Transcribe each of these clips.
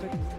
对。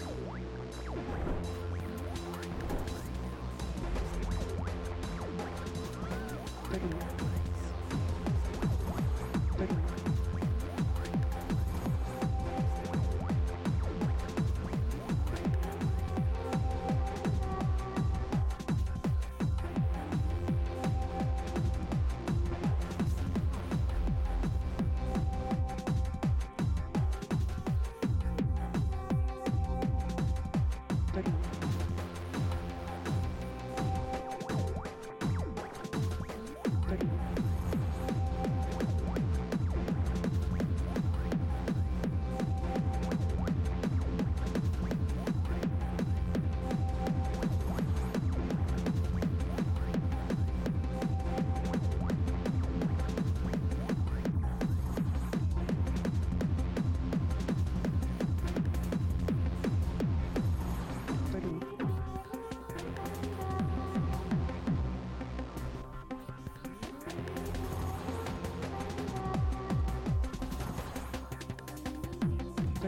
Thank you.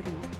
소리.